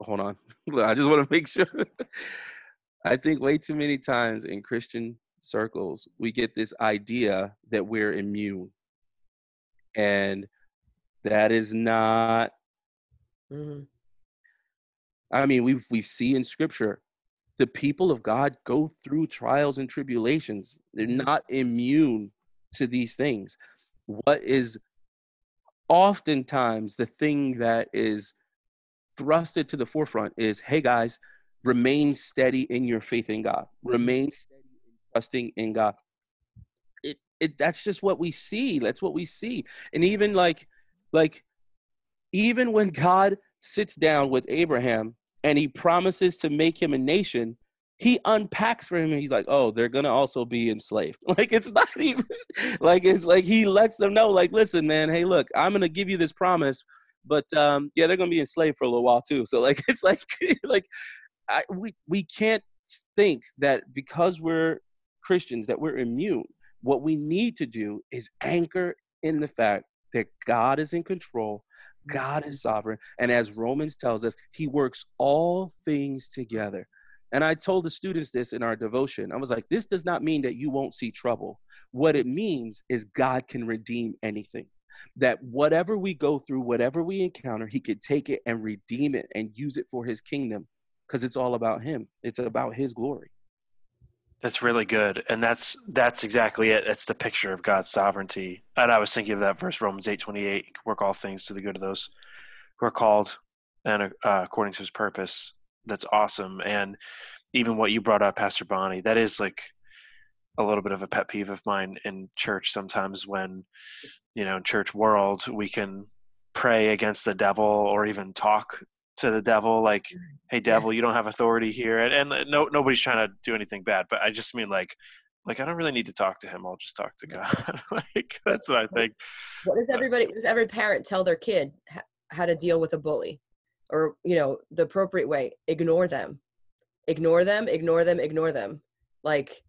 Hold on. I just want to make sure. I think way too many times in Christian circles, we get this idea that we're immune. And that is not, hmm I mean, we we see in scripture the people of God go through trials and tribulations. They're not immune to these things. What is oftentimes the thing that is thrusted to the forefront is hey guys, remain steady in your faith in God. Remain steady in trusting in God. It, that's just what we see. That's what we see. And even like like even when God sits down with Abraham and he promises to make him a nation, he unpacks for him and he's like, oh, they're gonna also be enslaved. Like it's not even like it's like he lets them know, like, listen, man, hey, look, I'm gonna give you this promise, but um, yeah, they're gonna be enslaved for a little while too. So like it's like like I, we we can't think that because we're Christians that we're immune. What we need to do is anchor in the fact that God is in control, God is mm-hmm. sovereign, and as Romans tells us, He works all things together. And I told the students this in our devotion. I was like, this does not mean that you won't see trouble. What it means is God can redeem anything. That whatever we go through, whatever we encounter, He could take it and redeem it and use it for His kingdom because it's all about Him, it's about His glory. That's really good, and that's that's exactly it. It's the picture of God's sovereignty. And I was thinking of that verse, Romans eight twenty eight. Work all things to the good of those who are called and uh, according to His purpose. That's awesome, and even what you brought up, Pastor Bonnie, that is like a little bit of a pet peeve of mine in church. Sometimes when you know in church world we can pray against the devil or even talk to the devil like mm, hey devil you don't have authority here and, and uh, no nobody's trying to do anything bad but i just mean like like i don't really need to talk to him i'll just talk to god. Like that's what i think what does everybody does every parent tell their kid how to deal with a bully? Or you know the appropriate way ignore them. Ignore them ignore them ignore them. Like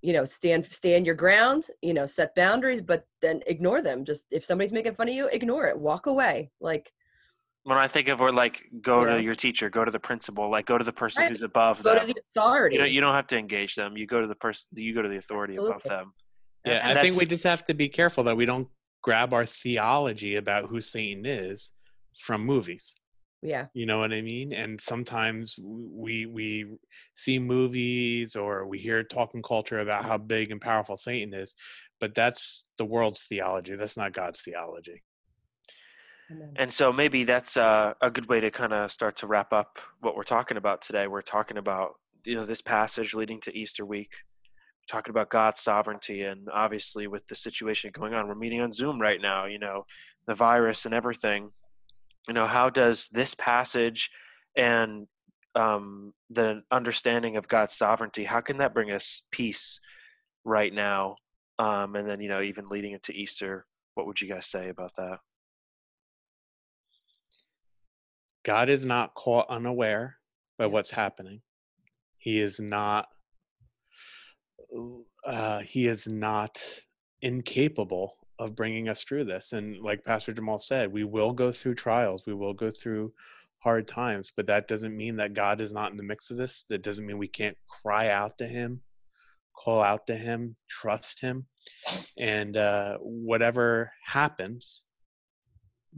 you know stand stand your ground you know set boundaries but then ignore them. Just if somebody's making fun of you ignore it. Walk away. Like when I think of or like go yeah. to your teacher, go to the principal, like go to the person right. who's above go them. to the authority. You don't, you don't have to engage them. You go to the person. You go to the authority Absolutely. above them. Yeah, and I think we just have to be careful that we don't grab our theology about who Satan is from movies. Yeah. You know what I mean? And sometimes we we see movies or we hear talking culture about how big and powerful Satan is, but that's the world's theology. That's not God's theology. And so maybe that's uh, a good way to kind of start to wrap up what we're talking about today. We're talking about you know this passage leading to Easter week. We're talking about God's sovereignty, and obviously with the situation going on, we're meeting on Zoom right now. You know, the virus and everything. You know, how does this passage and um, the understanding of God's sovereignty, how can that bring us peace right now? Um, and then you know, even leading into Easter, what would you guys say about that? God is not caught unaware by what's happening. He is not uh, he is not incapable of bringing us through this. And like Pastor Jamal said, we will go through trials, we will go through hard times, but that doesn't mean that God is not in the mix of this. That doesn't mean we can't cry out to Him, call out to Him, trust Him, and uh, whatever happens,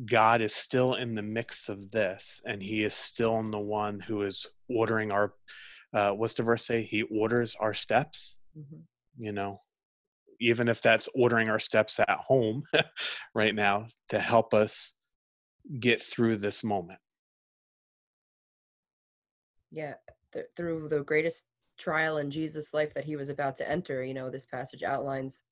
God is still in the mix of this, and He is still in the one who is ordering our. Uh, what's the verse say? He orders our steps. Mm-hmm. You know, even if that's ordering our steps at home right now to help us get through this moment. Yeah, th- through the greatest trial in Jesus' life that he was about to enter, you know, this passage outlines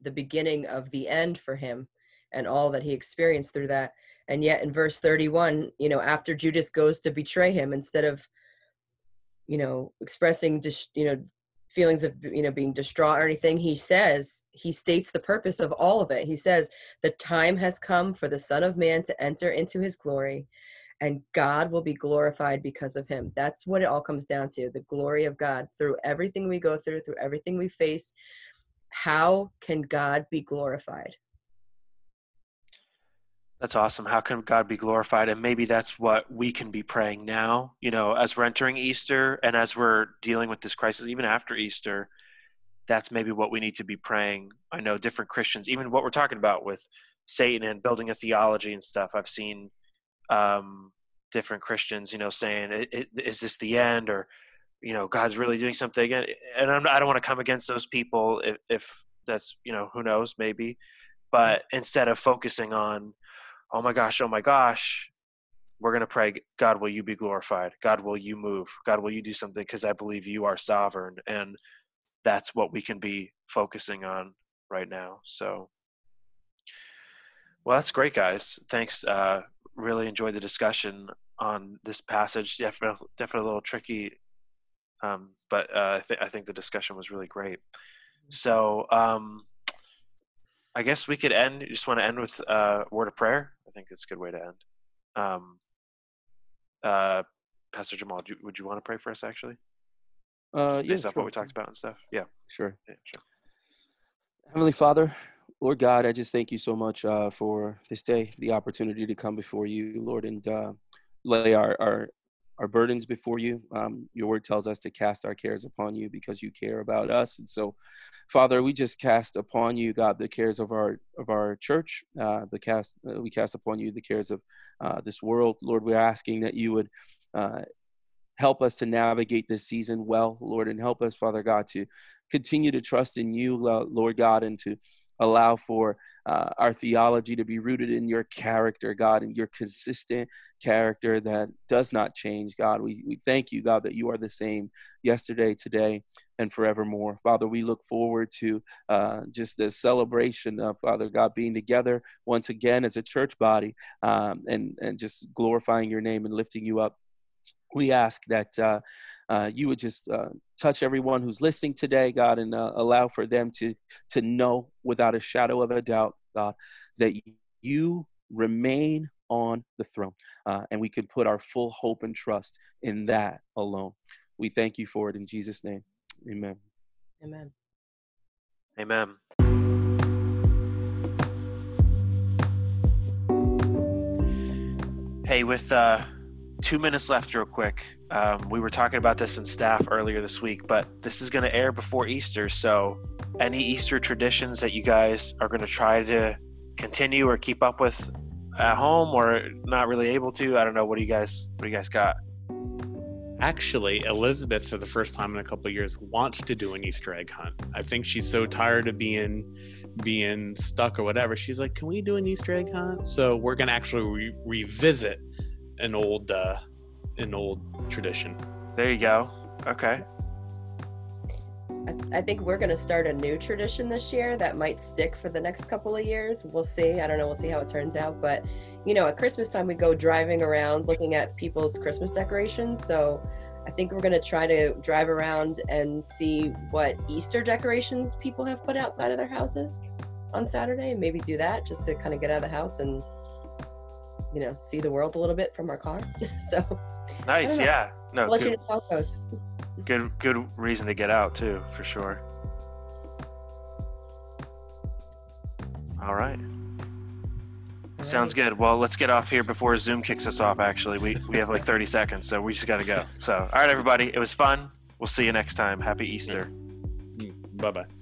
the beginning of the end for him and all that he experienced through that. And yet in verse 31, you know, after Judas goes to betray him, instead of, you know, expressing, just, you know, feelings of, you know, being distraught or anything, he says, he states the purpose of all of it. He says, the time has come for the Son of Man to enter into his glory and God will be glorified because of him. That's what it all comes down to the glory of God through everything we go through, through everything we face. How can God be glorified? That's awesome. How can God be glorified? And maybe that's what we can be praying now, you know, as we're entering Easter and as we're dealing with this crisis, even after Easter. That's maybe what we need to be praying. I know different Christians, even what we're talking about with Satan and building a theology and stuff. I've seen um, different Christians, you know, saying, "Is this the end?" or, you know, God's really doing something. And I'm, I do not want to come against those people if, if that's, you know, who knows, maybe. But instead of focusing on oh my gosh, oh my gosh, we're going to pray, God, will you be glorified? God, will you move? God, will you do something? Because I believe you are sovereign. And that's what we can be focusing on right now. So, well, that's great, guys. Thanks. Uh, really enjoyed the discussion on this passage. Definitely, definitely a little tricky, um, but uh, I think I think the discussion was really great. So, um, I guess we could end. You just want to end with uh, a word of prayer. I think it's a good way to end. Um, uh, Pastor Jamal, you, would you want to pray for us actually? Uh, yeah, Based sure. what we talked about and stuff. Yeah. Sure. Yeah, sure. Heavenly Father, Lord God, I just thank you so much uh, for this day, the opportunity to come before you, Lord, and uh, lay our, our our burdens before you. Um, your word tells us to cast our cares upon you because you care about us. And so, Father, we just cast upon you, God, the cares of our of our church. Uh, the cast uh, we cast upon you the cares of uh, this world. Lord, we're asking that you would. Uh, help us to navigate this season well, Lord, and help us, Father God, to continue to trust in you, Lord God, and to allow for uh, our theology to be rooted in your character, God, and your consistent character that does not change, God. We, we thank you, God, that you are the same yesterday, today, and forevermore. Father, we look forward to uh, just the celebration of, Father God, being together once again as a church body um, and, and just glorifying your name and lifting you up we ask that uh, uh, you would just uh, touch everyone who's listening today, God, and uh, allow for them to to know without a shadow of a doubt, God, that you remain on the throne, uh, and we can put our full hope and trust in that alone. We thank you for it in Jesus' name, Amen. Amen. Amen. Hey, with uh two minutes left, real quick. Um, we were talking about this in staff earlier this week, but this is going to air before Easter. So, any Easter traditions that you guys are going to try to continue or keep up with at home, or not really able to? I don't know. What do you guys? What do you guys got? Actually, Elizabeth, for the first time in a couple years, wants to do an Easter egg hunt. I think she's so tired of being being stuck or whatever. She's like, "Can we do an Easter egg hunt?" So we're gonna actually re- revisit an old uh, an old tradition. There you go. Okay. I, I think we're going to start a new tradition this year that might stick for the next couple of years. We'll see. I don't know. We'll see how it turns out. But, you know, at Christmas time, we go driving around looking at people's Christmas decorations. So I think we're going to try to drive around and see what Easter decorations people have put outside of their houses on Saturday and maybe do that just to kind of get out of the house and you know see the world a little bit from our car. so nice, yeah. No, I'll let good, you know how it goes. good, good reason to get out too, for sure. All right. Sounds good. Well, let's get off here before Zoom kicks us off. Actually, we we have like 30 seconds, so we just got to go. So, all right, everybody, it was fun. We'll see you next time. Happy Easter. Bye bye.